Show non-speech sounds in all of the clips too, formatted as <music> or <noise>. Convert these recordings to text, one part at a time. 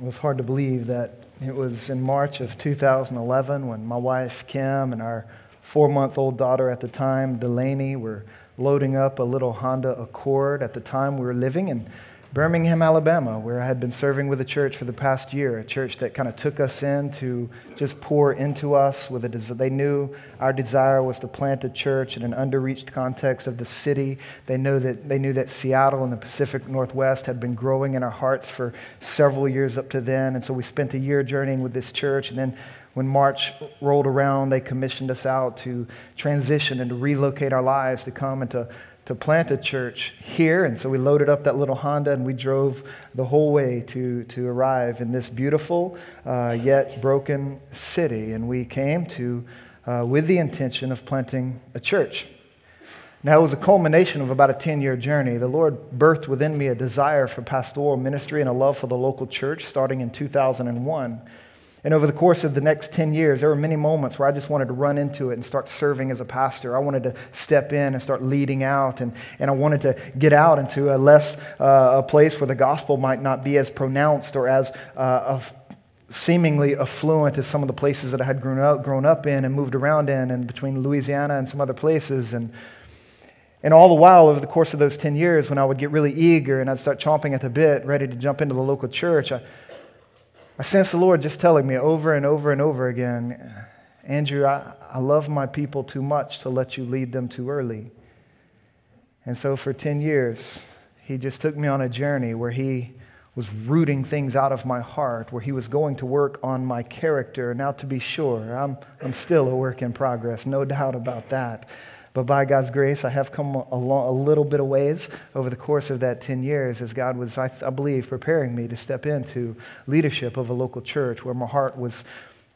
It was hard to believe that it was in March of 2011 when my wife Kim and our four month old daughter at the time, Delaney, were loading up a little Honda Accord. At the time, we were living in Birmingham, Alabama, where I had been serving with a church for the past year, a church that kind of took us in to just pour into us. With a, they knew our desire was to plant a church in an underreached context of the city. They knew that they knew that Seattle and the Pacific Northwest had been growing in our hearts for several years up to then, and so we spent a year journeying with this church, and then when March rolled around, they commissioned us out to transition and to relocate our lives to come and to to plant a church here. And so we loaded up that little Honda and we drove the whole way to, to arrive in this beautiful uh, yet broken city. And we came to uh, with the intention of planting a church. Now, it was a culmination of about a 10 year journey. The Lord birthed within me a desire for pastoral ministry and a love for the local church starting in 2001. And over the course of the next 10 years, there were many moments where I just wanted to run into it and start serving as a pastor. I wanted to step in and start leading out, and, and I wanted to get out into a less, uh, a place where the gospel might not be as pronounced or as uh, seemingly affluent as some of the places that I had grown up, grown up in and moved around in, and between Louisiana and some other places. And, and all the while, over the course of those 10 years, when I would get really eager and I'd start chomping at the bit, ready to jump into the local church, I, I sense the Lord just telling me over and over and over again Andrew, I, I love my people too much to let you lead them too early. And so for 10 years, he just took me on a journey where he was rooting things out of my heart, where he was going to work on my character. Now, to be sure, I'm, I'm still a work in progress, no doubt about that. But by God's grace, I have come a, long, a little bit of ways over the course of that 10 years as God was, I, I believe, preparing me to step into leadership of a local church where my heart was,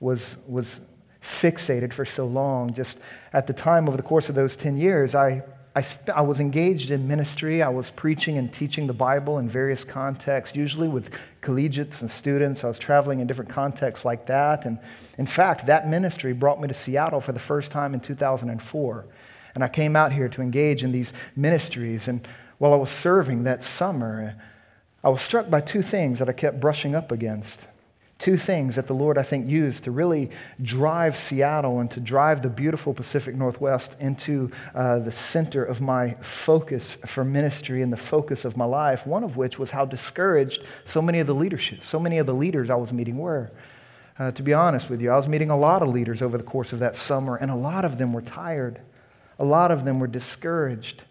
was, was fixated for so long. Just at the time, over the course of those 10 years, I, I, I, was engaged in ministry. I was preaching and teaching the Bible in various contexts, usually with collegiates and students. I was traveling in different contexts like that. And in fact, that ministry brought me to Seattle for the first time in 2004. And I came out here to engage in these ministries. And while I was serving that summer, I was struck by two things that I kept brushing up against. Two things that the Lord, I think, used to really drive Seattle and to drive the beautiful Pacific Northwest into uh, the center of my focus for ministry and the focus of my life. One of which was how discouraged so many of the leadership, so many of the leaders I was meeting were. Uh, to be honest with you, I was meeting a lot of leaders over the course of that summer, and a lot of them were tired. A lot of them were discouraged.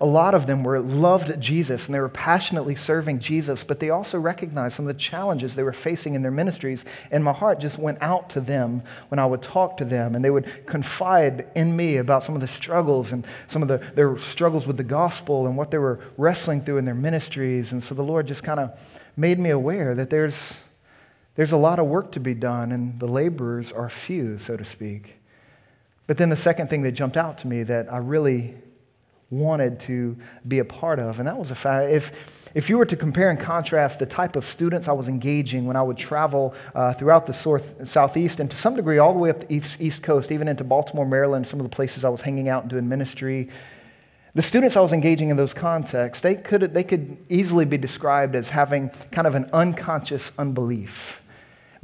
A lot of them were loved Jesus and they were passionately serving Jesus, but they also recognized some of the challenges they were facing in their ministries. And my heart just went out to them when I would talk to them, and they would confide in me about some of the struggles and some of the, their struggles with the gospel and what they were wrestling through in their ministries. And so the Lord just kind of made me aware that there's, there's a lot of work to be done, and the laborers are few, so to speak. But then the second thing that jumped out to me that I really wanted to be a part of, and that was the fact if, if you were to compare and contrast the type of students I was engaging when I would travel uh, throughout the south, southeast and to some degree all the way up the east, east coast, even into Baltimore, Maryland, some of the places I was hanging out and doing ministry, the students I was engaging in those contexts, they could, they could easily be described as having kind of an unconscious unbelief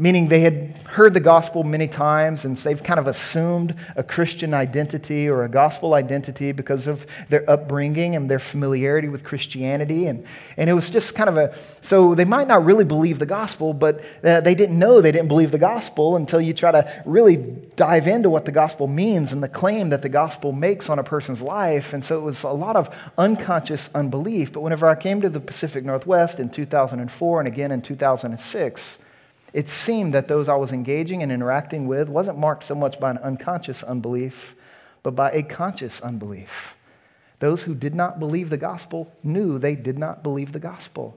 meaning they had heard the gospel many times and they've kind of assumed a Christian identity or a gospel identity because of their upbringing and their familiarity with Christianity. And, and it was just kind of a, so they might not really believe the gospel, but uh, they didn't know they didn't believe the gospel until you try to really dive into what the gospel means and the claim that the gospel makes on a person's life. And so it was a lot of unconscious unbelief. But whenever I came to the Pacific Northwest in 2004 and again in 2006, it seemed that those I was engaging and interacting with wasn't marked so much by an unconscious unbelief, but by a conscious unbelief. Those who did not believe the gospel knew they did not believe the gospel.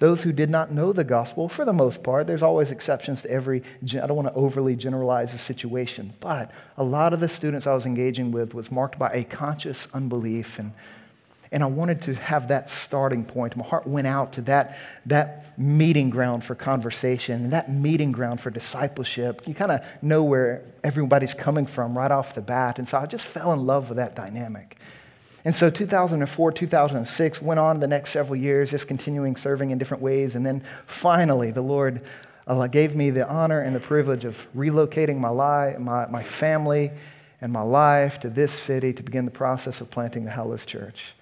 Those who did not know the gospel, for the most part, there's always exceptions to every, I don't want to overly generalize the situation, but a lot of the students I was engaging with was marked by a conscious unbelief and and I wanted to have that starting point. My heart went out to that, that meeting ground for conversation and that meeting ground for discipleship. You kind of know where everybody's coming from right off the bat. And so I just fell in love with that dynamic. And so 2004, 2006 went on the next several years, just continuing serving in different ways. And then finally, the Lord uh, gave me the honor and the privilege of relocating my, life, my, my family and my life to this city to begin the process of planting the Hallows Church.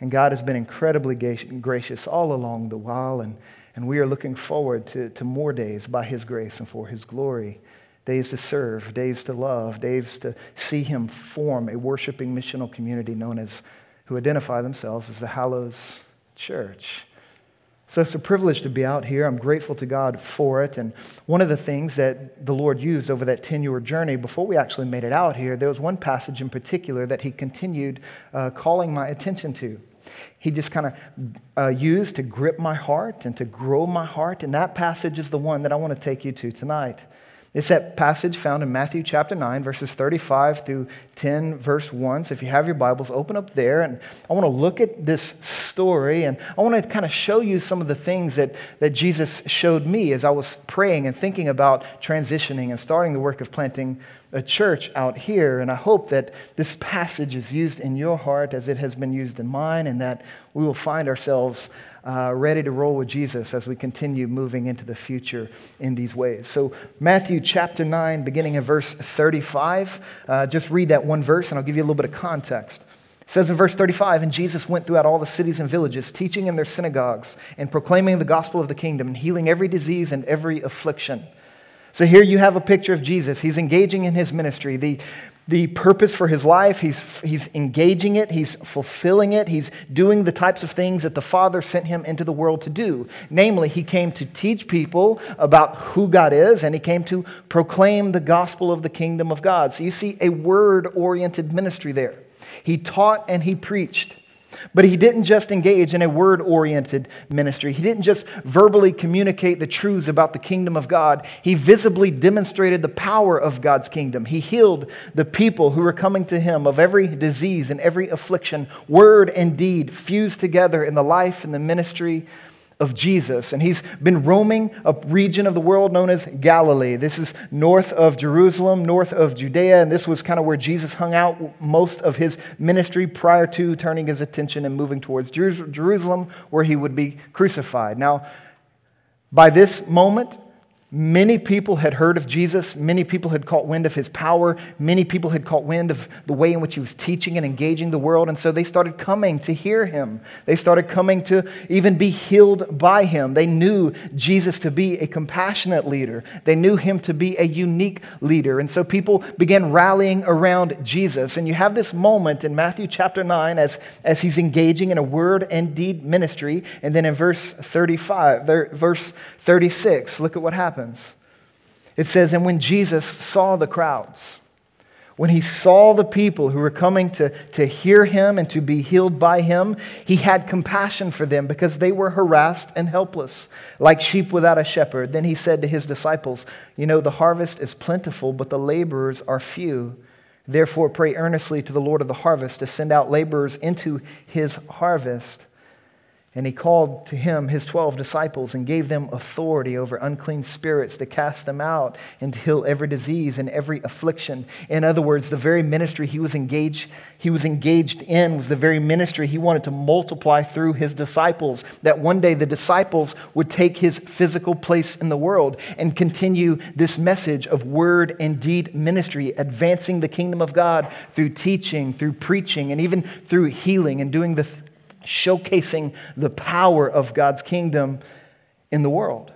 And God has been incredibly gracious all along the while, and, and we are looking forward to, to more days by His grace and for His glory. Days to serve, days to love, days to see Him form a worshiping missional community known as, who identify themselves as the Hallows Church. So it's a privilege to be out here. I'm grateful to God for it. And one of the things that the Lord used over that 10 year journey, before we actually made it out here, there was one passage in particular that He continued uh, calling my attention to. He just kind of uh, used to grip my heart and to grow my heart. And that passage is the one that I want to take you to tonight. It's that passage found in Matthew chapter 9, verses 35 through 10, verse 1. So if you have your Bibles, open up there. And I want to look at this story and I want to kind of show you some of the things that, that Jesus showed me as I was praying and thinking about transitioning and starting the work of planting a church out here. And I hope that this passage is used in your heart as it has been used in mine and that we will find ourselves uh, ready to roll with Jesus as we continue moving into the future in these ways. So, Matthew chapter 9, beginning in verse 35, uh, just read that one verse and I'll give you a little bit of context. It says in verse 35, and Jesus went throughout all the cities and villages, teaching in their synagogues and proclaiming the gospel of the kingdom and healing every disease and every affliction. So here you have a picture of Jesus. He's engaging in his ministry. The, the purpose for his life. He's, he's engaging it, he's fulfilling it, he's doing the types of things that the Father sent him into the world to do. Namely, he came to teach people about who God is, and he came to proclaim the gospel of the kingdom of God. So you see a word oriented ministry there. He taught and he preached. But he didn't just engage in a word oriented ministry. He didn't just verbally communicate the truths about the kingdom of God. He visibly demonstrated the power of God's kingdom. He healed the people who were coming to him of every disease and every affliction, word and deed fused together in the life and the ministry of Jesus. And he's been roaming a region of the world known as Galilee. This is north of Jerusalem, north of Judea, and this was kind of where Jesus hung out most of his ministry prior to turning his attention and moving towards Jerusalem, where he would be crucified. Now, by this moment, Many people had heard of Jesus. Many people had caught wind of his power. Many people had caught wind of the way in which he was teaching and engaging the world. And so they started coming to hear him. They started coming to even be healed by him. They knew Jesus to be a compassionate leader, they knew him to be a unique leader. And so people began rallying around Jesus. And you have this moment in Matthew chapter 9 as, as he's engaging in a word and deed ministry. And then in verse 35, verse 36, look at what happens happens. It says, And when Jesus saw the crowds, when he saw the people who were coming to, to hear him and to be healed by him, he had compassion for them because they were harassed and helpless, like sheep without a shepherd. Then he said to his disciples, You know, the harvest is plentiful, but the laborers are few. Therefore, pray earnestly to the Lord of the harvest to send out laborers into his harvest. And he called to him his 12 disciples and gave them authority over unclean spirits to cast them out and to heal every disease and every affliction. In other words, the very ministry he was engaged, he was engaged in was the very ministry he wanted to multiply through his disciples. That one day the disciples would take his physical place in the world and continue this message of word and deed ministry, advancing the kingdom of God through teaching, through preaching, and even through healing and doing the showcasing the power of God's kingdom in the world.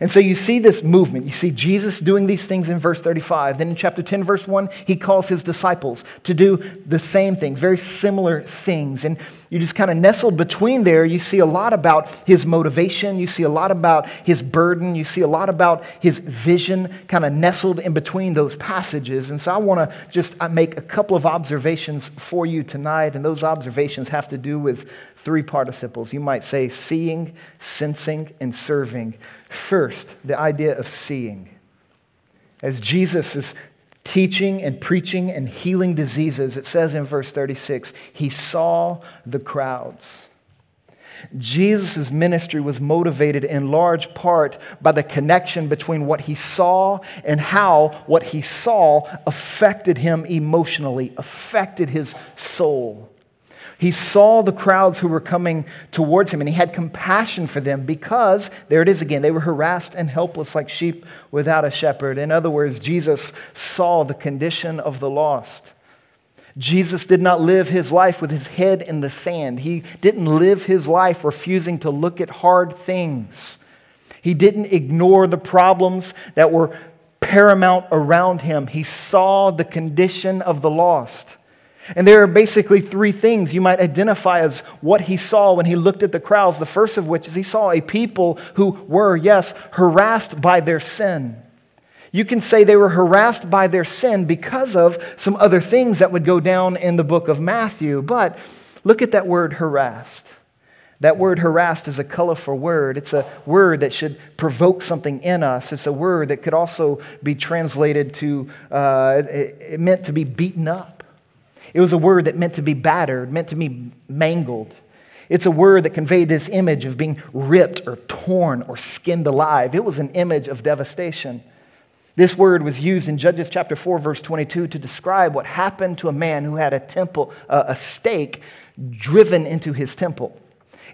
And so you see this movement. You see Jesus doing these things in verse 35. Then in chapter 10, verse 1, he calls his disciples to do the same things, very similar things. And you just kind of nestled between there. You see a lot about his motivation. You see a lot about his burden. You see a lot about his vision kind of nestled in between those passages. And so I want to just uh, make a couple of observations for you tonight. And those observations have to do with three participles. You might say seeing, sensing, and serving. First, the idea of seeing. As Jesus is teaching and preaching and healing diseases, it says in verse 36 he saw the crowds. Jesus' ministry was motivated in large part by the connection between what he saw and how what he saw affected him emotionally, affected his soul. He saw the crowds who were coming towards him and he had compassion for them because, there it is again, they were harassed and helpless like sheep without a shepherd. In other words, Jesus saw the condition of the lost. Jesus did not live his life with his head in the sand. He didn't live his life refusing to look at hard things. He didn't ignore the problems that were paramount around him. He saw the condition of the lost. And there are basically three things you might identify as what he saw when he looked at the crowds. The first of which is he saw a people who were, yes, harassed by their sin. You can say they were harassed by their sin because of some other things that would go down in the book of Matthew. But look at that word harassed. That word harassed is a colorful word. It's a word that should provoke something in us. It's a word that could also be translated to, uh, it, it meant to be beaten up. It was a word that meant to be battered, meant to be mangled. It's a word that conveyed this image of being ripped or torn or skinned alive. It was an image of devastation. This word was used in Judges chapter 4, verse 22 to describe what happened to a man who had a temple, uh, a stake driven into his temple.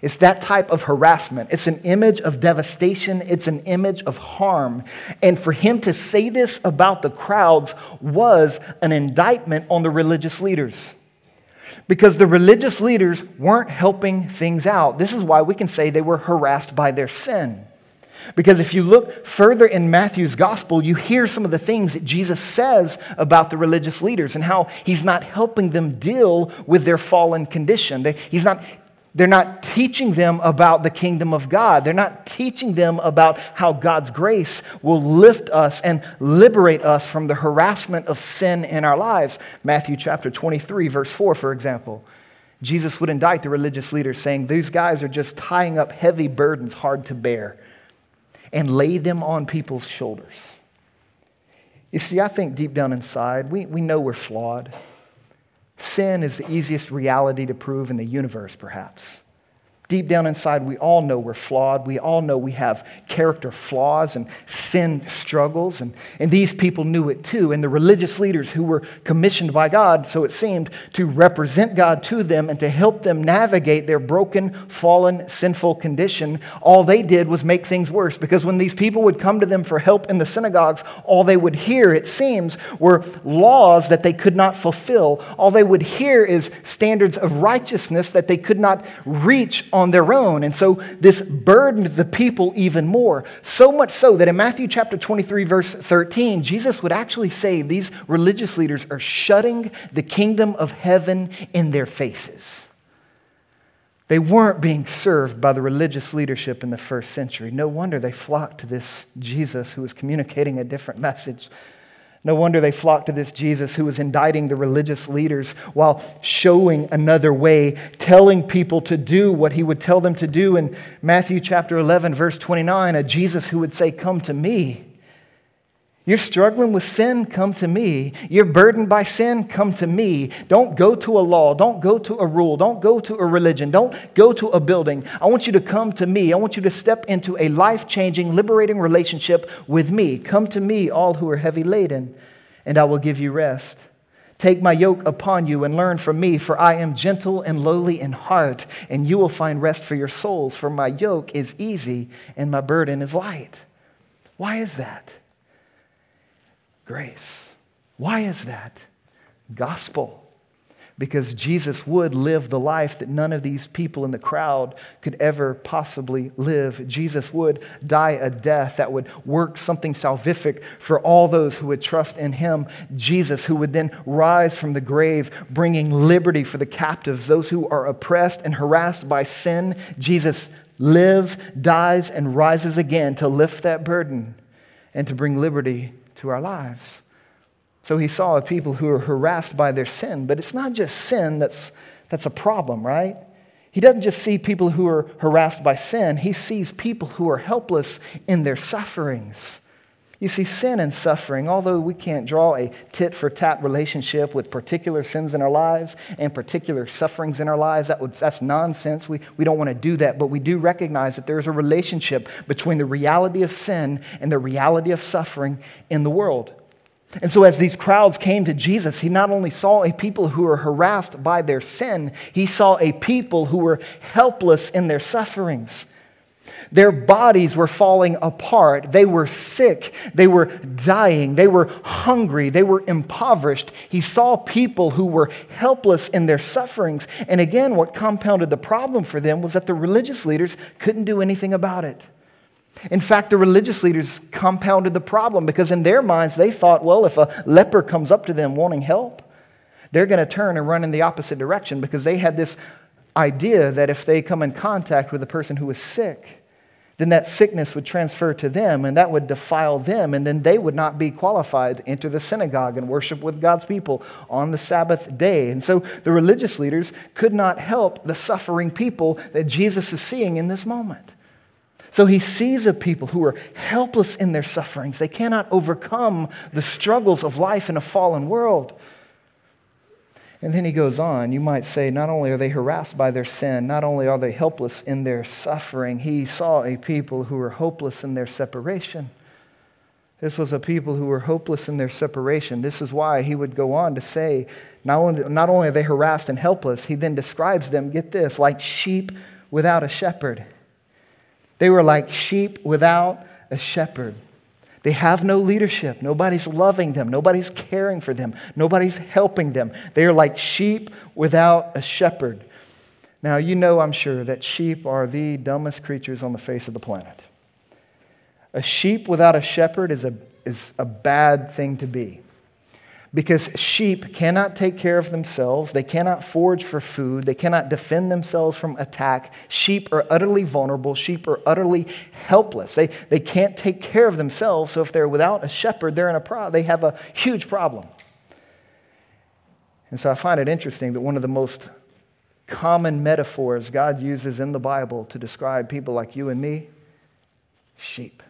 It's that type of harassment. It's an image of devastation, it's an image of harm. And for him to say this about the crowds was an indictment on the religious leaders. Because the religious leaders weren't helping things out. This is why we can say they were harassed by their sin. Because if you look further in Matthew's gospel, you hear some of the things that Jesus says about the religious leaders and how he's not helping them deal with their fallen condition. He's not they're not teaching them about the kingdom of God. They're not teaching them about how God's grace will lift us and liberate us from the harassment of sin in our lives. Matthew chapter 23, verse 4, for example. Jesus would indict the religious leaders, saying, These guys are just tying up heavy burdens hard to bear and lay them on people's shoulders. You see, I think deep down inside, we, we know we're flawed. Sin is the easiest reality to prove in the universe, perhaps. Deep down inside, we all know we're flawed. We all know we have character flaws and sin struggles. And, and these people knew it too. And the religious leaders who were commissioned by God, so it seemed, to represent God to them and to help them navigate their broken, fallen, sinful condition, all they did was make things worse. Because when these people would come to them for help in the synagogues, all they would hear, it seems, were laws that they could not fulfill. All they would hear is standards of righteousness that they could not reach on their own. And so this burdened the people even more. So much so that in Matthew chapter 23, verse 13, Jesus would actually say these religious leaders are shutting the kingdom of heaven in their faces. They weren't being served by the religious leadership in the first century. No wonder they flocked to this Jesus who was communicating a different message no wonder they flocked to this Jesus who was indicting the religious leaders while showing another way, telling people to do what he would tell them to do in Matthew chapter 11, verse 29, a Jesus who would say, Come to me. You're struggling with sin, come to me. You're burdened by sin, come to me. Don't go to a law. Don't go to a rule. Don't go to a religion. Don't go to a building. I want you to come to me. I want you to step into a life changing, liberating relationship with me. Come to me, all who are heavy laden, and I will give you rest. Take my yoke upon you and learn from me, for I am gentle and lowly in heart, and you will find rest for your souls. For my yoke is easy and my burden is light. Why is that? Grace. Why is that? Gospel. Because Jesus would live the life that none of these people in the crowd could ever possibly live. Jesus would die a death that would work something salvific for all those who would trust in him. Jesus, who would then rise from the grave, bringing liberty for the captives, those who are oppressed and harassed by sin. Jesus lives, dies, and rises again to lift that burden and to bring liberty to our lives. So he saw people who are harassed by their sin, but it's not just sin that's, that's a problem, right? He doesn't just see people who are harassed by sin, he sees people who are helpless in their sufferings. You see, sin and suffering, although we can't draw a tit for tat relationship with particular sins in our lives and particular sufferings in our lives, that would, that's nonsense. We, we don't want to do that. But we do recognize that there's a relationship between the reality of sin and the reality of suffering in the world. And so, as these crowds came to Jesus, he not only saw a people who were harassed by their sin, he saw a people who were helpless in their sufferings. Their bodies were falling apart. They were sick. They were dying. They were hungry. They were impoverished. He saw people who were helpless in their sufferings. And again, what compounded the problem for them was that the religious leaders couldn't do anything about it. In fact, the religious leaders compounded the problem because in their minds they thought, well, if a leper comes up to them wanting help, they're going to turn and run in the opposite direction because they had this idea that if they come in contact with a person who is sick, then that sickness would transfer to them and that would defile them, and then they would not be qualified to enter the synagogue and worship with God's people on the Sabbath day. And so the religious leaders could not help the suffering people that Jesus is seeing in this moment. So he sees a people who are helpless in their sufferings. They cannot overcome the struggles of life in a fallen world. And then he goes on. You might say, not only are they harassed by their sin, not only are they helpless in their suffering, he saw a people who were hopeless in their separation. This was a people who were hopeless in their separation. This is why he would go on to say, not only, not only are they harassed and helpless, he then describes them, get this, like sheep without a shepherd. They were like sheep without a shepherd. They have no leadership. Nobody's loving them. Nobody's caring for them. Nobody's helping them. They are like sheep without a shepherd. Now, you know, I'm sure, that sheep are the dumbest creatures on the face of the planet. A sheep without a shepherd is a, is a bad thing to be because sheep cannot take care of themselves. They cannot forage for food. They cannot defend themselves from attack. Sheep are utterly vulnerable. Sheep are utterly helpless. They, they can't take care of themselves. So if they're without a shepherd, they're in a pro- they have a huge problem. And so I find it interesting that one of the most common metaphors God uses in the Bible to describe people like you and me sheep.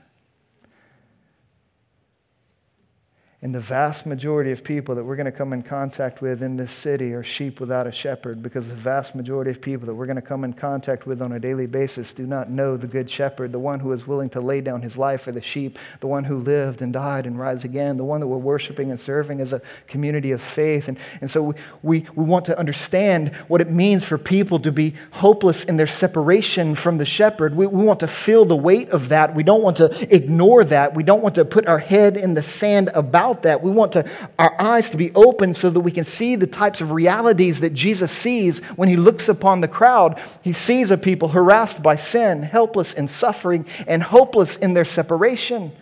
And the vast majority of people that we're going to come in contact with in this city are sheep without a shepherd because the vast majority of people that we're going to come in contact with on a daily basis do not know the good shepherd, the one who is willing to lay down his life for the sheep, the one who lived and died and rise again, the one that we're worshiping and serving as a community of faith. And, and so we, we, we want to understand what it means for people to be hopeless in their separation from the shepherd. We, we want to feel the weight of that. We don't want to ignore that. We don't want to put our head in the sand about about that. We want to, our eyes to be open so that we can see the types of realities that Jesus sees when he looks upon the crowd. He sees a people harassed by sin, helpless in suffering, and hopeless in their separation.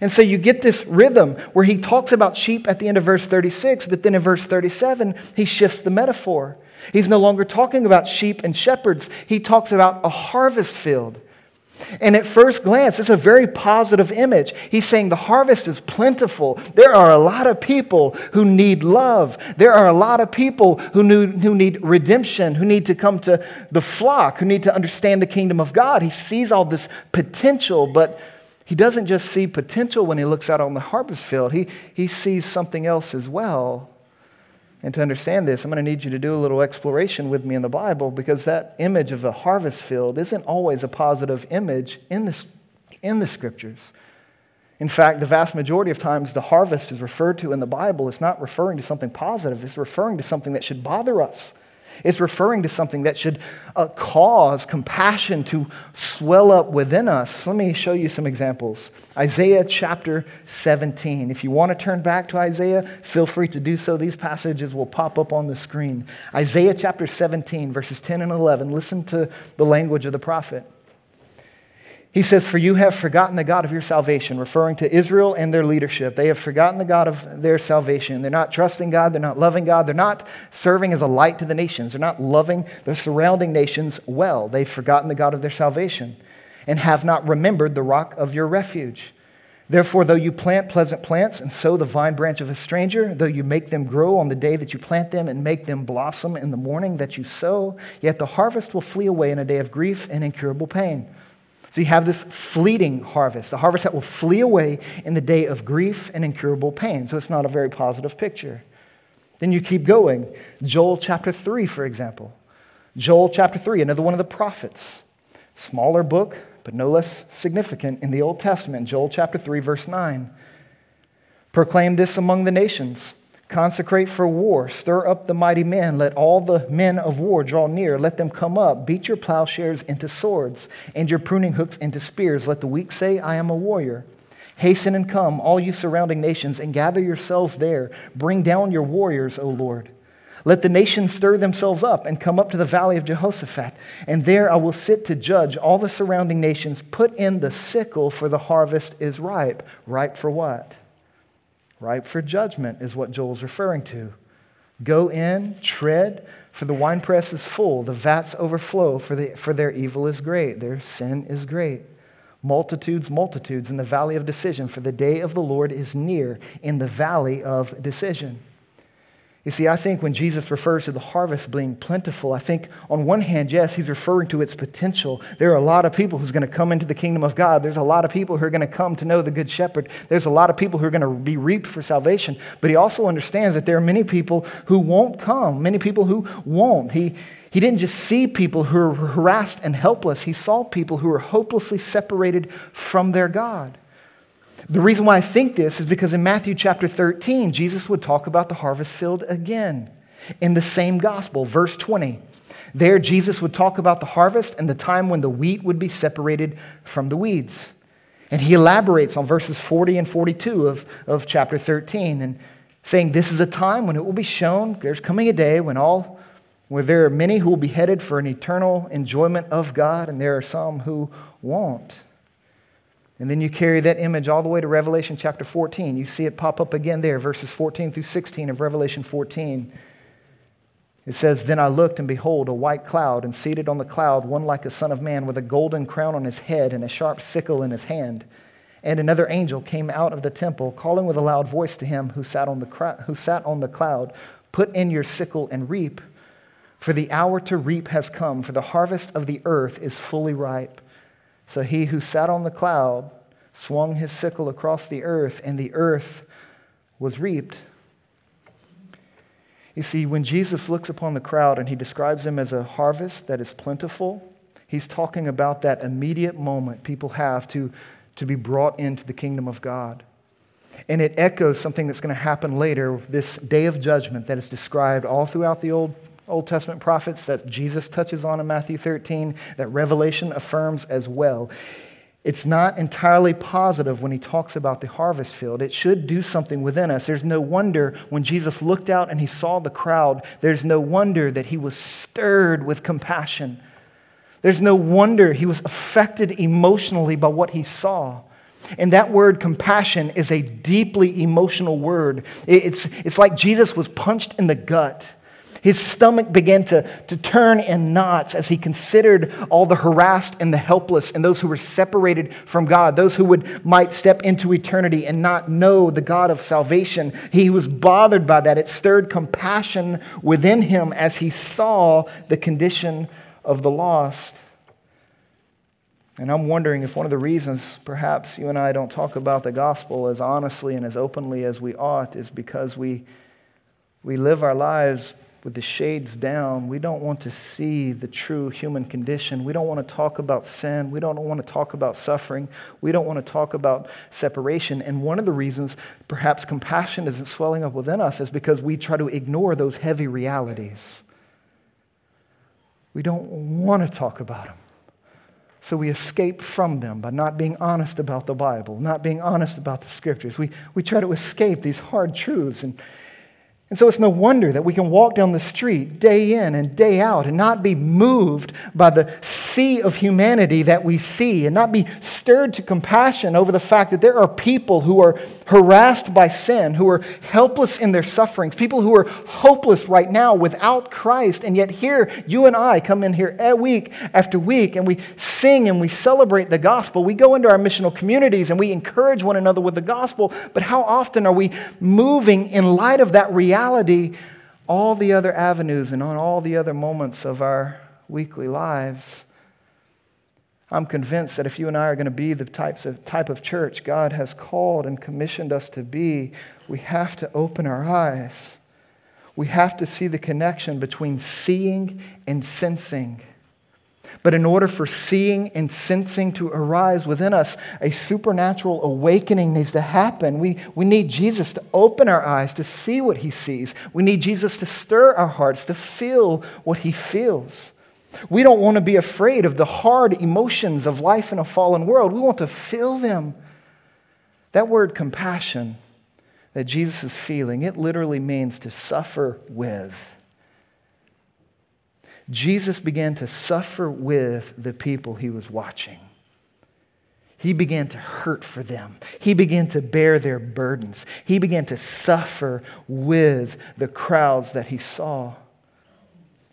And so you get this rhythm where he talks about sheep at the end of verse 36, but then in verse 37, he shifts the metaphor. He's no longer talking about sheep and shepherds, he talks about a harvest field. And at first glance, it's a very positive image. He's saying the harvest is plentiful. There are a lot of people who need love. There are a lot of people who need, who need redemption, who need to come to the flock, who need to understand the kingdom of God. He sees all this potential, but he doesn't just see potential when he looks out on the harvest field, he, he sees something else as well. And to understand this, I'm going to need you to do a little exploration with me in the Bible because that image of a harvest field isn't always a positive image in the, in the scriptures. In fact, the vast majority of times the harvest is referred to in the Bible is not referring to something positive, it's referring to something that should bother us. It's referring to something that should uh, cause compassion to swell up within us. Let me show you some examples. Isaiah chapter 17. If you want to turn back to Isaiah, feel free to do so. These passages will pop up on the screen. Isaiah chapter 17, verses 10 and 11. Listen to the language of the prophet. He says, For you have forgotten the God of your salvation, referring to Israel and their leadership. They have forgotten the God of their salvation. They're not trusting God. They're not loving God. They're not serving as a light to the nations. They're not loving the surrounding nations well. They've forgotten the God of their salvation and have not remembered the rock of your refuge. Therefore, though you plant pleasant plants and sow the vine branch of a stranger, though you make them grow on the day that you plant them and make them blossom in the morning that you sow, yet the harvest will flee away in a day of grief and incurable pain. So you have this fleeting harvest, a harvest that will flee away in the day of grief and incurable pain. So it's not a very positive picture. Then you keep going. Joel chapter 3, for example. Joel chapter 3, another one of the prophets. Smaller book, but no less significant in the Old Testament. Joel chapter 3, verse 9. Proclaim this among the nations. Consecrate for war. Stir up the mighty men. Let all the men of war draw near. Let them come up. Beat your plowshares into swords and your pruning hooks into spears. Let the weak say, I am a warrior. Hasten and come, all you surrounding nations, and gather yourselves there. Bring down your warriors, O Lord. Let the nations stir themselves up and come up to the valley of Jehoshaphat, and there I will sit to judge all the surrounding nations. Put in the sickle, for the harvest is ripe. Ripe for what? Ripe for judgment is what Joel's referring to. Go in, tread, for the winepress is full, the vats overflow, for, the, for their evil is great, their sin is great. Multitudes, multitudes in the valley of decision, for the day of the Lord is near in the valley of decision. You see, I think when Jesus refers to the harvest being plentiful, I think on one hand, yes, he's referring to its potential. There are a lot of people who's going to come into the kingdom of God. There's a lot of people who are going to come to know the good shepherd. There's a lot of people who are going to be reaped for salvation. But he also understands that there are many people who won't come, many people who won't. He, he didn't just see people who were harassed and helpless, he saw people who were hopelessly separated from their God. The reason why I think this is because in Matthew chapter 13, Jesus would talk about the harvest field again in the same gospel, verse 20. There, Jesus would talk about the harvest and the time when the wheat would be separated from the weeds. And he elaborates on verses 40 and 42 of, of chapter 13 and saying, This is a time when it will be shown, there's coming a day when all where there are many who will be headed for an eternal enjoyment of God, and there are some who won't. And then you carry that image all the way to Revelation chapter 14. You see it pop up again there, verses 14 through 16 of Revelation 14. It says, Then I looked, and behold, a white cloud, and seated on the cloud, one like a son of man, with a golden crown on his head and a sharp sickle in his hand. And another angel came out of the temple, calling with a loud voice to him who sat on the, who sat on the cloud, Put in your sickle and reap, for the hour to reap has come, for the harvest of the earth is fully ripe. So he who sat on the cloud swung his sickle across the earth, and the earth was reaped. You see, when Jesus looks upon the crowd and he describes them as a harvest that is plentiful, he's talking about that immediate moment people have to, to be brought into the kingdom of God. And it echoes something that's going to happen later, this day of judgment that is described all throughout the Old Old Testament prophets that Jesus touches on in Matthew 13, that Revelation affirms as well. It's not entirely positive when he talks about the harvest field. It should do something within us. There's no wonder when Jesus looked out and he saw the crowd, there's no wonder that he was stirred with compassion. There's no wonder he was affected emotionally by what he saw. And that word compassion is a deeply emotional word. It's, it's like Jesus was punched in the gut. His stomach began to, to turn in knots as he considered all the harassed and the helpless and those who were separated from God, those who would, might step into eternity and not know the God of salvation. He was bothered by that. It stirred compassion within him as he saw the condition of the lost. And I'm wondering if one of the reasons perhaps you and I don't talk about the gospel as honestly and as openly as we ought is because we, we live our lives with the shades down. We don't want to see the true human condition. We don't want to talk about sin. We don't want to talk about suffering. We don't want to talk about separation. And one of the reasons perhaps compassion isn't swelling up within us is because we try to ignore those heavy realities. We don't want to talk about them. So we escape from them by not being honest about the Bible, not being honest about the scriptures. We, we try to escape these hard truths. And, and so it's no wonder that we can walk down the street day in and day out and not be moved by the sea of humanity that we see and not be stirred to compassion over the fact that there are people who are harassed by sin, who are helpless in their sufferings, people who are hopeless right now without Christ. And yet, here, you and I come in here week after week and we sing and we celebrate the gospel. We go into our missional communities and we encourage one another with the gospel. But how often are we moving in light of that reality? reality, all the other avenues and on all the other moments of our weekly lives. I'm convinced that if you and I are going to be the types of, type of church God has called and commissioned us to be, we have to open our eyes. We have to see the connection between seeing and sensing. But in order for seeing and sensing to arise within us, a supernatural awakening needs to happen. We, we need Jesus to open our eyes to see what he sees. We need Jesus to stir our hearts to feel what he feels. We don't want to be afraid of the hard emotions of life in a fallen world. We want to feel them. That word compassion that Jesus is feeling, it literally means to suffer with. Jesus began to suffer with the people he was watching. He began to hurt for them. He began to bear their burdens. He began to suffer with the crowds that he saw.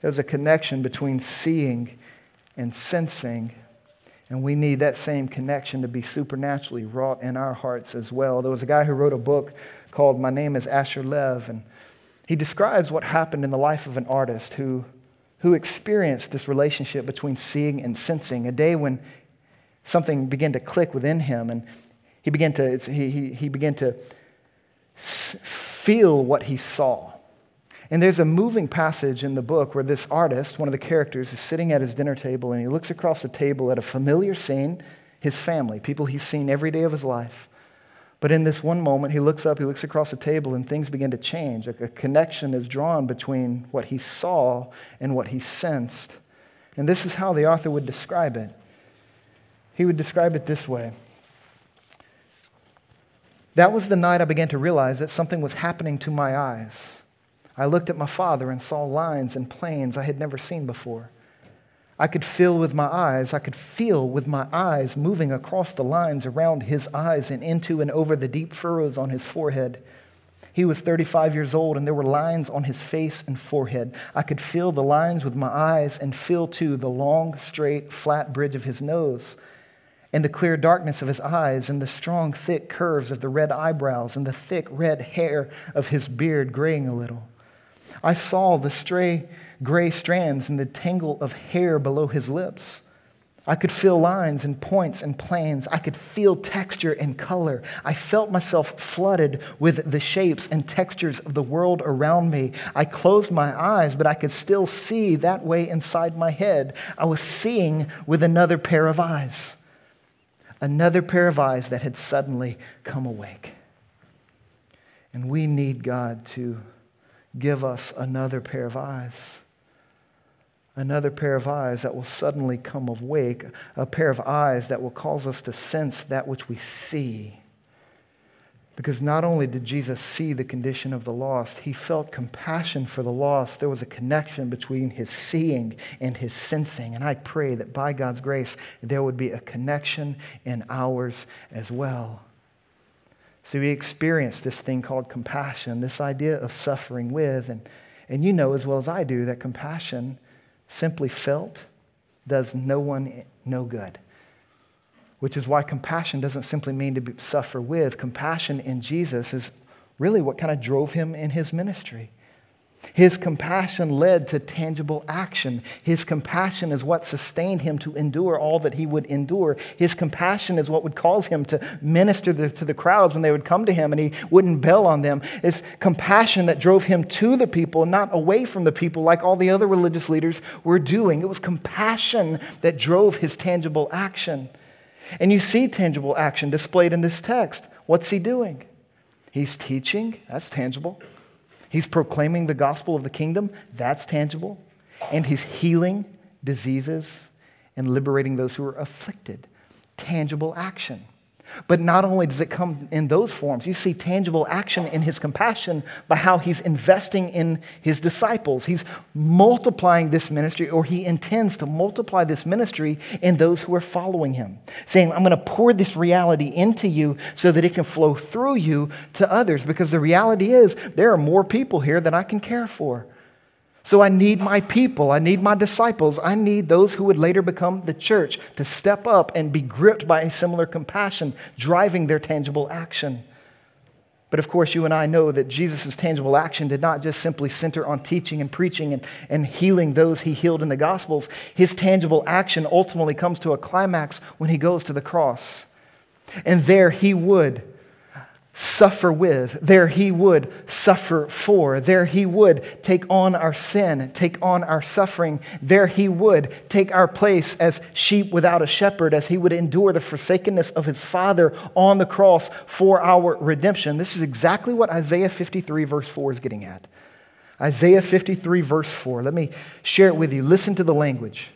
There's a connection between seeing and sensing, and we need that same connection to be supernaturally wrought in our hearts as well. There was a guy who wrote a book called My Name is Asher Lev, and he describes what happened in the life of an artist who who experienced this relationship between seeing and sensing, a day when something began to click within him and he began to, he, he, he began to feel what he saw. And there's a moving passage in the book where this artist, one of the characters, is sitting at his dinner table and he looks across the table at a familiar scene, his family, people he's seen every day of his life. But in this one moment, he looks up, he looks across the table, and things begin to change. A connection is drawn between what he saw and what he sensed. And this is how the author would describe it. He would describe it this way That was the night I began to realize that something was happening to my eyes. I looked at my father and saw lines and planes I had never seen before. I could feel with my eyes, I could feel with my eyes moving across the lines around his eyes and into and over the deep furrows on his forehead. He was 35 years old, and there were lines on his face and forehead. I could feel the lines with my eyes and feel, too, the long, straight, flat bridge of his nose, and the clear darkness of his eyes, and the strong, thick curves of the red eyebrows, and the thick red hair of his beard graying a little. I saw the stray gray strands and the tangle of hair below his lips. I could feel lines and points and planes. I could feel texture and color. I felt myself flooded with the shapes and textures of the world around me. I closed my eyes, but I could still see that way inside my head. I was seeing with another pair of eyes, another pair of eyes that had suddenly come awake. And we need God to give us another pair of eyes another pair of eyes that will suddenly come awake, a pair of eyes that will cause us to sense that which we see. Because not only did Jesus see the condition of the lost, he felt compassion for the lost. There was a connection between his seeing and his sensing. And I pray that by God's grace, there would be a connection in ours as well. So we experience this thing called compassion, this idea of suffering with. And, and you know as well as I do that compassion simply felt does no one no good. Which is why compassion doesn't simply mean to suffer with. Compassion in Jesus is really what kind of drove him in his ministry. His compassion led to tangible action. His compassion is what sustained him to endure all that he would endure. His compassion is what would cause him to minister to the crowds when they would come to him and he wouldn't bail on them. It's compassion that drove him to the people, not away from the people like all the other religious leaders were doing. It was compassion that drove his tangible action. And you see tangible action displayed in this text. What's he doing? He's teaching, that's tangible. He's proclaiming the gospel of the kingdom, that's tangible. And he's healing diseases and liberating those who are afflicted. Tangible action. But not only does it come in those forms, you see tangible action in his compassion by how he's investing in his disciples. He's multiplying this ministry, or he intends to multiply this ministry in those who are following him, saying, I'm going to pour this reality into you so that it can flow through you to others. Because the reality is, there are more people here than I can care for. So I need my people, I need my disciples, I need those who would later become the church to step up and be gripped by a similar compassion, driving their tangible action. But of course, you and I know that Jesus' tangible action did not just simply center on teaching and preaching and, and healing those he healed in the Gospels. His tangible action ultimately comes to a climax when he goes to the cross. And there he would suffer with. There he would suffer for. There he would take on our sin, take on our suffering. There he would take our place as sheep without a shepherd, as he would endure the forsakenness of his father on the cross for our redemption. This is exactly what Isaiah 53, verse 4 is getting at. Isaiah 53, verse 4. Let me share it with you. Listen to the language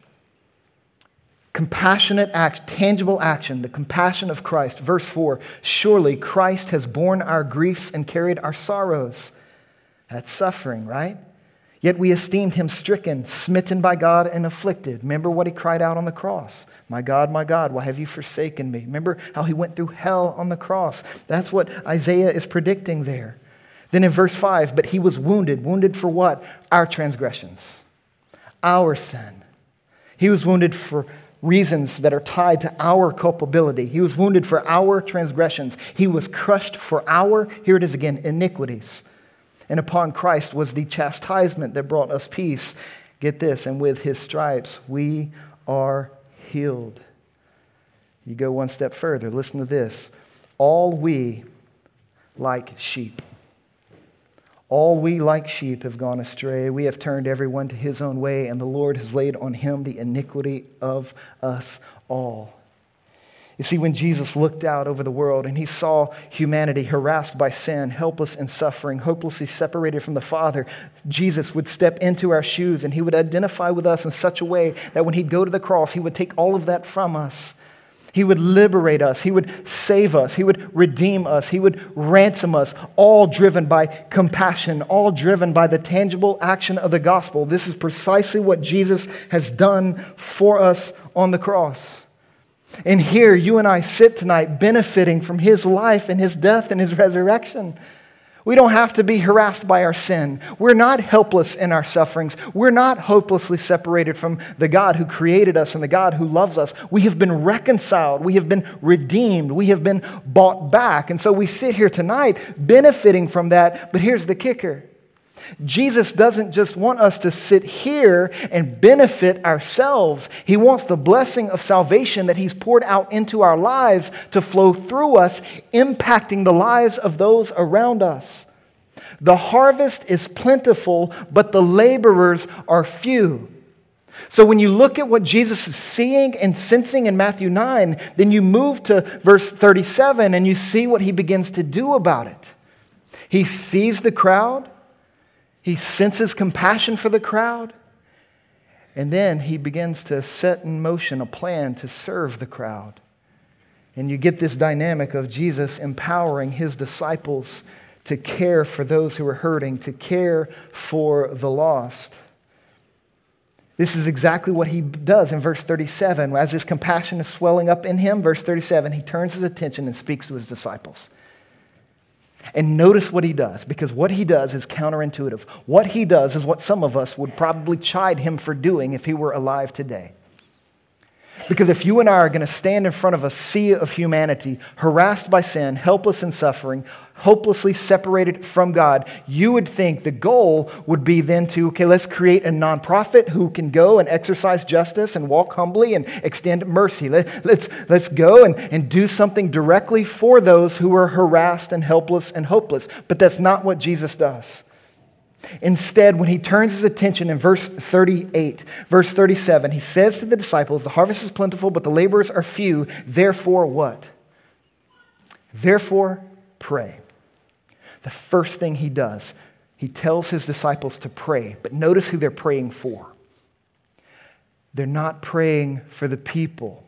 compassionate act, tangible action, the compassion of Christ. Verse 4 Surely Christ has borne our griefs and carried our sorrows. That's suffering, right? Yet we esteemed him stricken, smitten by God, and afflicted. Remember what he cried out on the cross My God, my God, why have you forsaken me? Remember how he went through hell on the cross. That's what Isaiah is predicting there. Then in verse 5, but he was wounded. Wounded for what? Our transgressions, our sin. He was wounded for reasons that are tied to our culpability. He was wounded for our transgressions. He was crushed for our, here it is again, iniquities. And upon Christ was the chastisement that brought us peace. Get this, and with his stripes we are healed. You go one step further. Listen to this. All we, like sheep, all we, like sheep, have gone astray. We have turned everyone to his own way, and the Lord has laid on him the iniquity of us all. You see, when Jesus looked out over the world and he saw humanity harassed by sin, helpless and suffering, hopelessly separated from the Father, Jesus would step into our shoes and he would identify with us in such a way that when he'd go to the cross, he would take all of that from us he would liberate us. He would save us. He would redeem us. He would ransom us, all driven by compassion, all driven by the tangible action of the gospel. This is precisely what Jesus has done for us on the cross. And here, you and I sit tonight benefiting from his life and his death and his resurrection. We don't have to be harassed by our sin. We're not helpless in our sufferings. We're not hopelessly separated from the God who created us and the God who loves us. We have been reconciled. We have been redeemed. We have been bought back. And so we sit here tonight benefiting from that. But here's the kicker Jesus doesn't just want us to sit here and benefit ourselves. He wants the blessing of salvation that He's poured out into our lives to flow through us, impacting the lives of those around us. The harvest is plentiful, but the laborers are few. So when you look at what Jesus is seeing and sensing in Matthew 9, then you move to verse 37 and you see what he begins to do about it. He sees the crowd, he senses compassion for the crowd. And then he begins to set in motion a plan to serve the crowd. And you get this dynamic of Jesus empowering his disciples to care for those who are hurting, to care for the lost. This is exactly what he does in verse 37. As his compassion is swelling up in him, verse 37, he turns his attention and speaks to his disciples. And notice what he does, because what he does is counterintuitive. What he does is what some of us would probably chide him for doing if he were alive today. Because if you and I are going to stand in front of a sea of humanity, harassed by sin, helpless and suffering, hopelessly separated from God, you would think the goal would be then to, okay, let's create a nonprofit who can go and exercise justice and walk humbly and extend mercy. Let, us let's, let's go and, and do something directly for those who are harassed and helpless and hopeless. But that's not what Jesus does. Instead, when he turns his attention in verse 38, verse 37, he says to the disciples, The harvest is plentiful, but the laborers are few. Therefore, what? Therefore, pray. The first thing he does, he tells his disciples to pray, but notice who they're praying for. They're not praying for the people,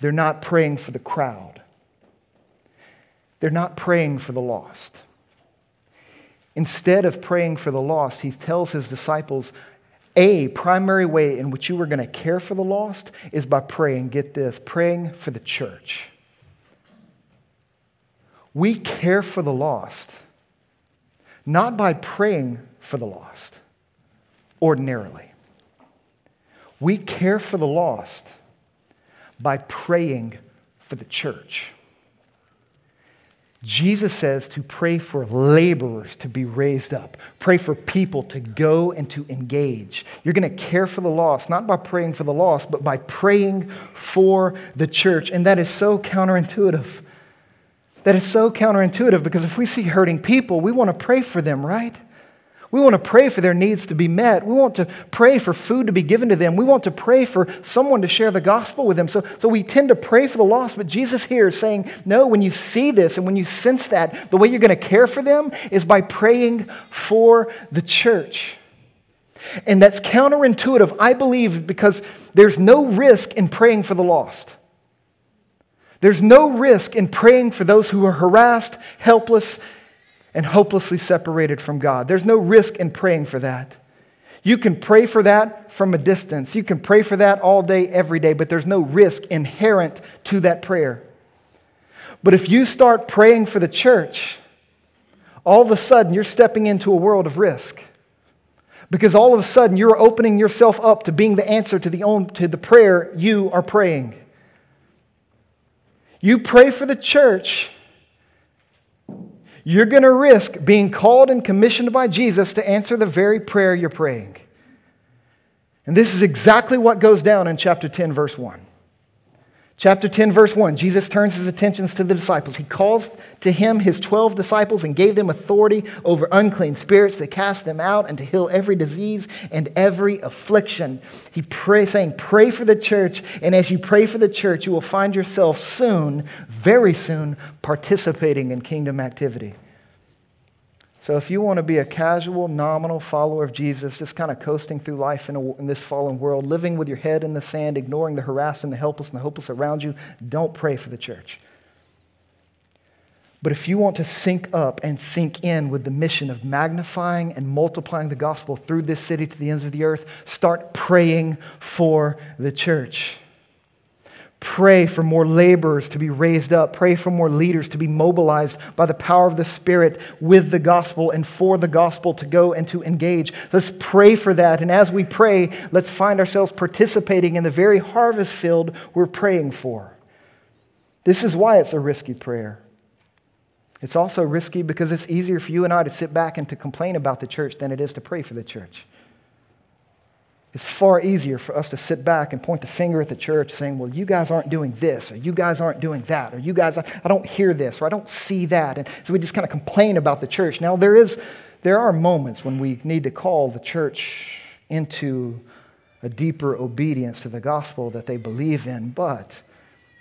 they're not praying for the crowd, they're not praying for the lost. Instead of praying for the lost, he tells his disciples, a primary way in which you are going to care for the lost is by praying, get this, praying for the church. We care for the lost not by praying for the lost ordinarily. We care for the lost by praying for the church. Jesus says to pray for laborers to be raised up, pray for people to go and to engage. You're going to care for the lost, not by praying for the lost, but by praying for the church. And that is so counterintuitive that is so counterintuitive because if we see hurting people, we want to pray for them, right? We want to pray for their needs to be met. We want to pray for food to be given to them. We want to pray for someone to share the gospel with them. So, so we tend to pray for the lost, but Jesus here is saying, no, when you see this and when you sense that, the way you're going to care for them is by praying for the church. And that's counterintuitive, I believe, because there's no risk in praying for the lost. There's no risk in praying for those who are harassed, helpless, and hopelessly separated from God. There's no risk in praying for that. You can pray for that from a distance. You can pray for that all day, every day, but there's no risk inherent to that prayer. But if you start praying for the church, all of a sudden you're stepping into a world of risk. Because all of a sudden you're opening yourself up to being the answer to the, to the prayer you are praying. You pray for the church, you're going to risk being called and commissioned by Jesus to answer the very prayer you're praying. And this is exactly what goes down in chapter 10, verse 1. Chapter 10, verse 1, Jesus turns his attentions to the disciples. He calls to him his 12 disciples and gave them authority over unclean spirits to cast them out and to heal every disease and every affliction. He pray, saying, Pray for the church, and as you pray for the church, you will find yourself soon, very soon, participating in kingdom activity. So, if you want to be a casual, nominal follower of Jesus, just kind of coasting through life in, a, in, this fallen world, living with your head in the sand, ignoring the harassed and the helpless and the hopeless around you, don't pray for the church. But if you want to sync up and sink in with the mission of magnifying and multiplying the gospel through this city to the ends of the earth, start praying for the church. Pray for more laborers to be raised up. Pray for more leaders to be mobilized by the power of the Spirit with the gospel and for the gospel to go and to engage. Let's pray for that. And as we pray, let's find ourselves participating in the very harvest field we're praying for. This is why it's a risky prayer. It's also risky because it's easier for you and I to sit back and to complain about the church than it is to pray for the church. It's far easier for us to sit back and point the finger at the church saying, well, you guys aren't doing this, or you guys aren't doing that, or you guys, I don't hear this, or I don't see that. And so we just kind of complain about the church. Now, there, is, there are moments when we need to call the church into a deeper obedience to the gospel that they believe in. But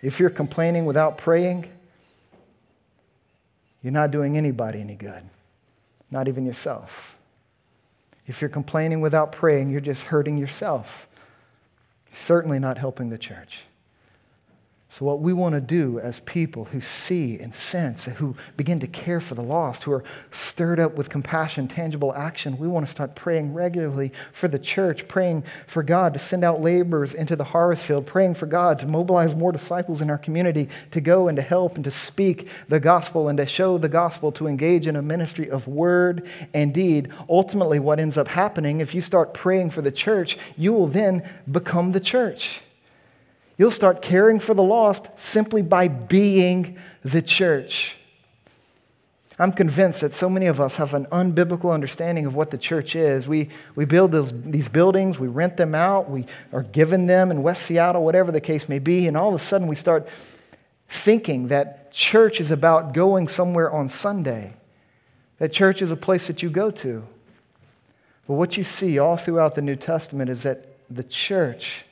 if you're complaining without praying, you're not doing anybody any good, not even yourself. If you're complaining without praying, you're just hurting yourself. Certainly not helping the church. So, what we want to do as people who see and sense, who begin to care for the lost, who are stirred up with compassion, tangible action, we want to start praying regularly for the church, praying for God to send out laborers into the harvest field, praying for God to mobilize more disciples in our community to go and to help and to speak the gospel and to show the gospel, to engage in a ministry of word and deed. Ultimately, what ends up happening, if you start praying for the church, you will then become the church. You'll start caring for the lost simply by being the church. I'm convinced that so many of us have an unbiblical understanding of what the church is. We, we build those, these buildings, we rent them out, we are given them in West Seattle, whatever the case may be, and all of a sudden we start thinking that church is about going somewhere on Sunday, that church is a place that you go to. But what you see all throughout the New Testament is that the church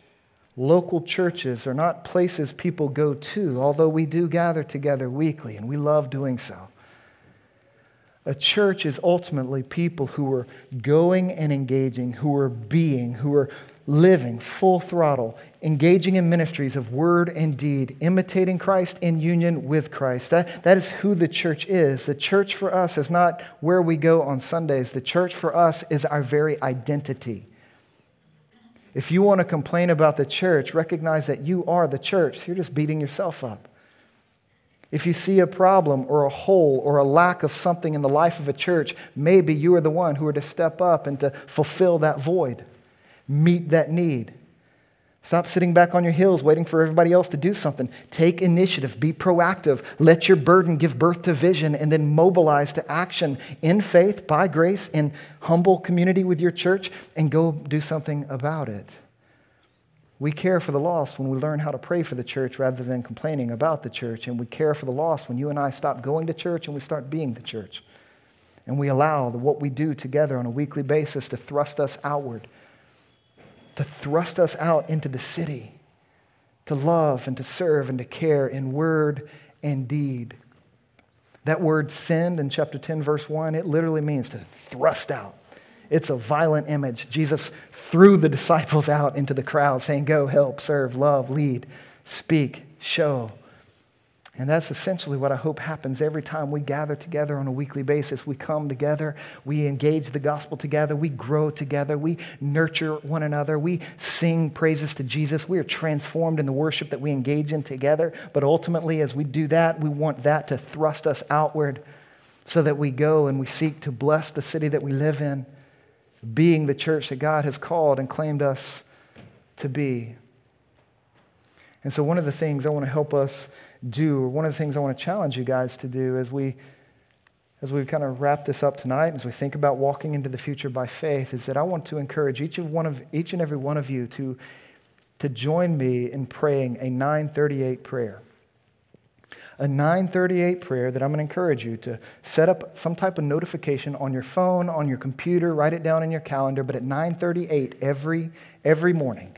Local churches are not places people go to, although we do gather together weekly and we love doing so. A church is ultimately people who are going and engaging, who are being, who are living full throttle, engaging in ministries of word and deed, imitating Christ in union with Christ. That, that is who the church is. The church for us is not where we go on Sundays, the church for us is our very identity. If you want to complain about the church, recognize that you are the church. So you're just beating yourself up. If you see a problem or a hole or a lack of something in the life of a church, maybe you are the one who are to step up and to fulfill that void, meet that need. Stop sitting back on your heels waiting for everybody else to do something. Take initiative, be proactive, let your burden give birth to vision, and then mobilize to action in faith, by grace, in humble community with your church, and go do something about it. We care for the lost when we learn how to pray for the church rather than complaining about the church. And we care for the lost when you and I stop going to church and we start being the church. And we allow the, what we do together on a weekly basis to thrust us outward, to thrust us out into the city, to love and to serve and to care in word and deed. That word send in chapter 10, verse 1, it literally means to thrust out. It's a violent image. Jesus threw the <laughs> disciples out into the crowd, saying, Go, help, serve, love, lead, speak, show. And that's essentially what I hope happens every time we gather together on a weekly basis. We come together, we engage the gospel together, we grow together, we nurture one another, we sing praises to Jesus. We are transformed in the worship that we engage in together. But ultimately, as we do that, we want that to thrust us outward so that we go and we seek to bless the city that we live in being the church that God has called and claimed us to be. And so, one of the things I want to help us do, or one of the things I want to challenge you guys to do as we as we kind of wrap this up tonight, as we think about walking into the future by faith, is that I want to encourage each of one of each and every one of you to, to join me in praying a 938 prayer. A 938 prayer that I'm going to encourage you to set up some type of notification on your phone, on your computer, write it down in your calendar, but at 938 every, every morning,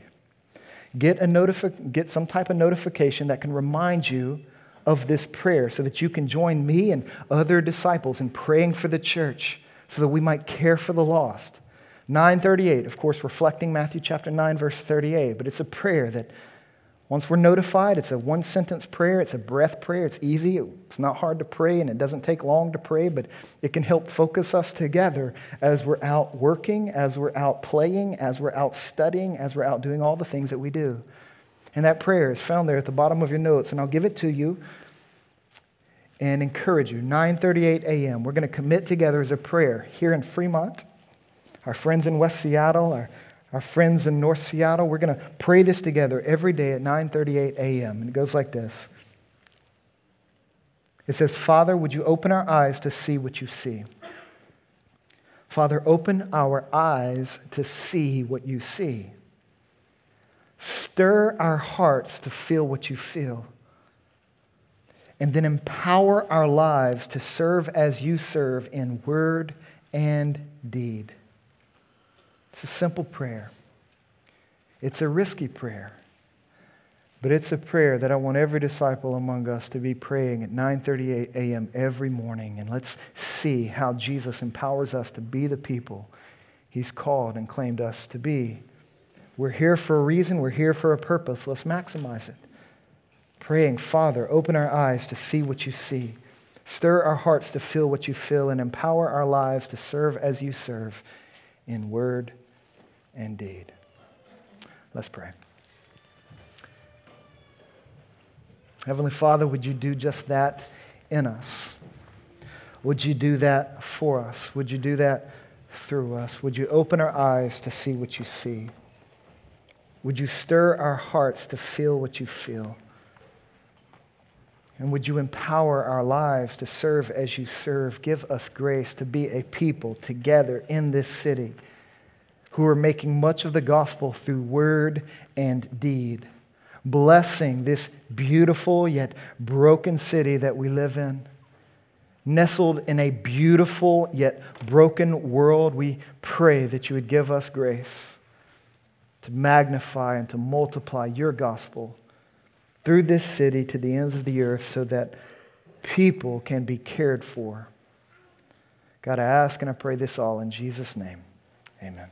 get, a notifi- get some type of notification that can remind you of this prayer so that you can join me and other disciples in praying for the church so that we might care for the lost. 938, of course, reflecting Matthew chapter 9, verse 38, but it's a prayer that once we're notified, it's a one sentence prayer, it's a breath prayer, it's easy, it's not hard to pray, and it doesn't take long to pray, but it can help focus us together as we're out working, as we're out playing, as we're out studying, as we're out doing all the things that we do. And that prayer is found there at the bottom of your notes, and I'll give it to you and encourage you. 9:38 a.m. We're going to commit together as a prayer here in Fremont. Our friends in West Seattle, our our friends in North Seattle. We're going to pray this together every day at 9:38 a.m. And it goes like this. It says, "Father, would you open our eyes to see what you see?" Father, open our eyes to see what you see. Stir our hearts to feel what you feel. And then empower our lives to serve as you serve in word and deed. It's a simple prayer. It's a risky prayer. But it's a prayer that I want every disciple among us to be praying at 9:38 a.m. every morning and let's see how Jesus empowers us to be the people he's called and claimed us to be. We're here for a reason, we're here for a purpose. Let's maximize it. Praying, Father, open our eyes to see what you see. Stir our hearts to feel what you feel and empower our lives to serve as you serve in word indeed. Let's pray. Heavenly Father, would you do just that in us? Would you do that for us? Would you do that through us? Would you open our eyes to see what you see? Would you stir our hearts to feel what you feel? And would you empower our lives to serve as you serve? Give us grace to be a people together in this city who are making much of the gospel through word and deed, blessing this beautiful yet broken city that we live in. Nestled in a beautiful yet broken world, we pray that you would give us grace to magnify and to multiply your gospel through this city to the ends of the earth so that people can be cared for. God, I ask and I pray this all in Jesus' name. Amen.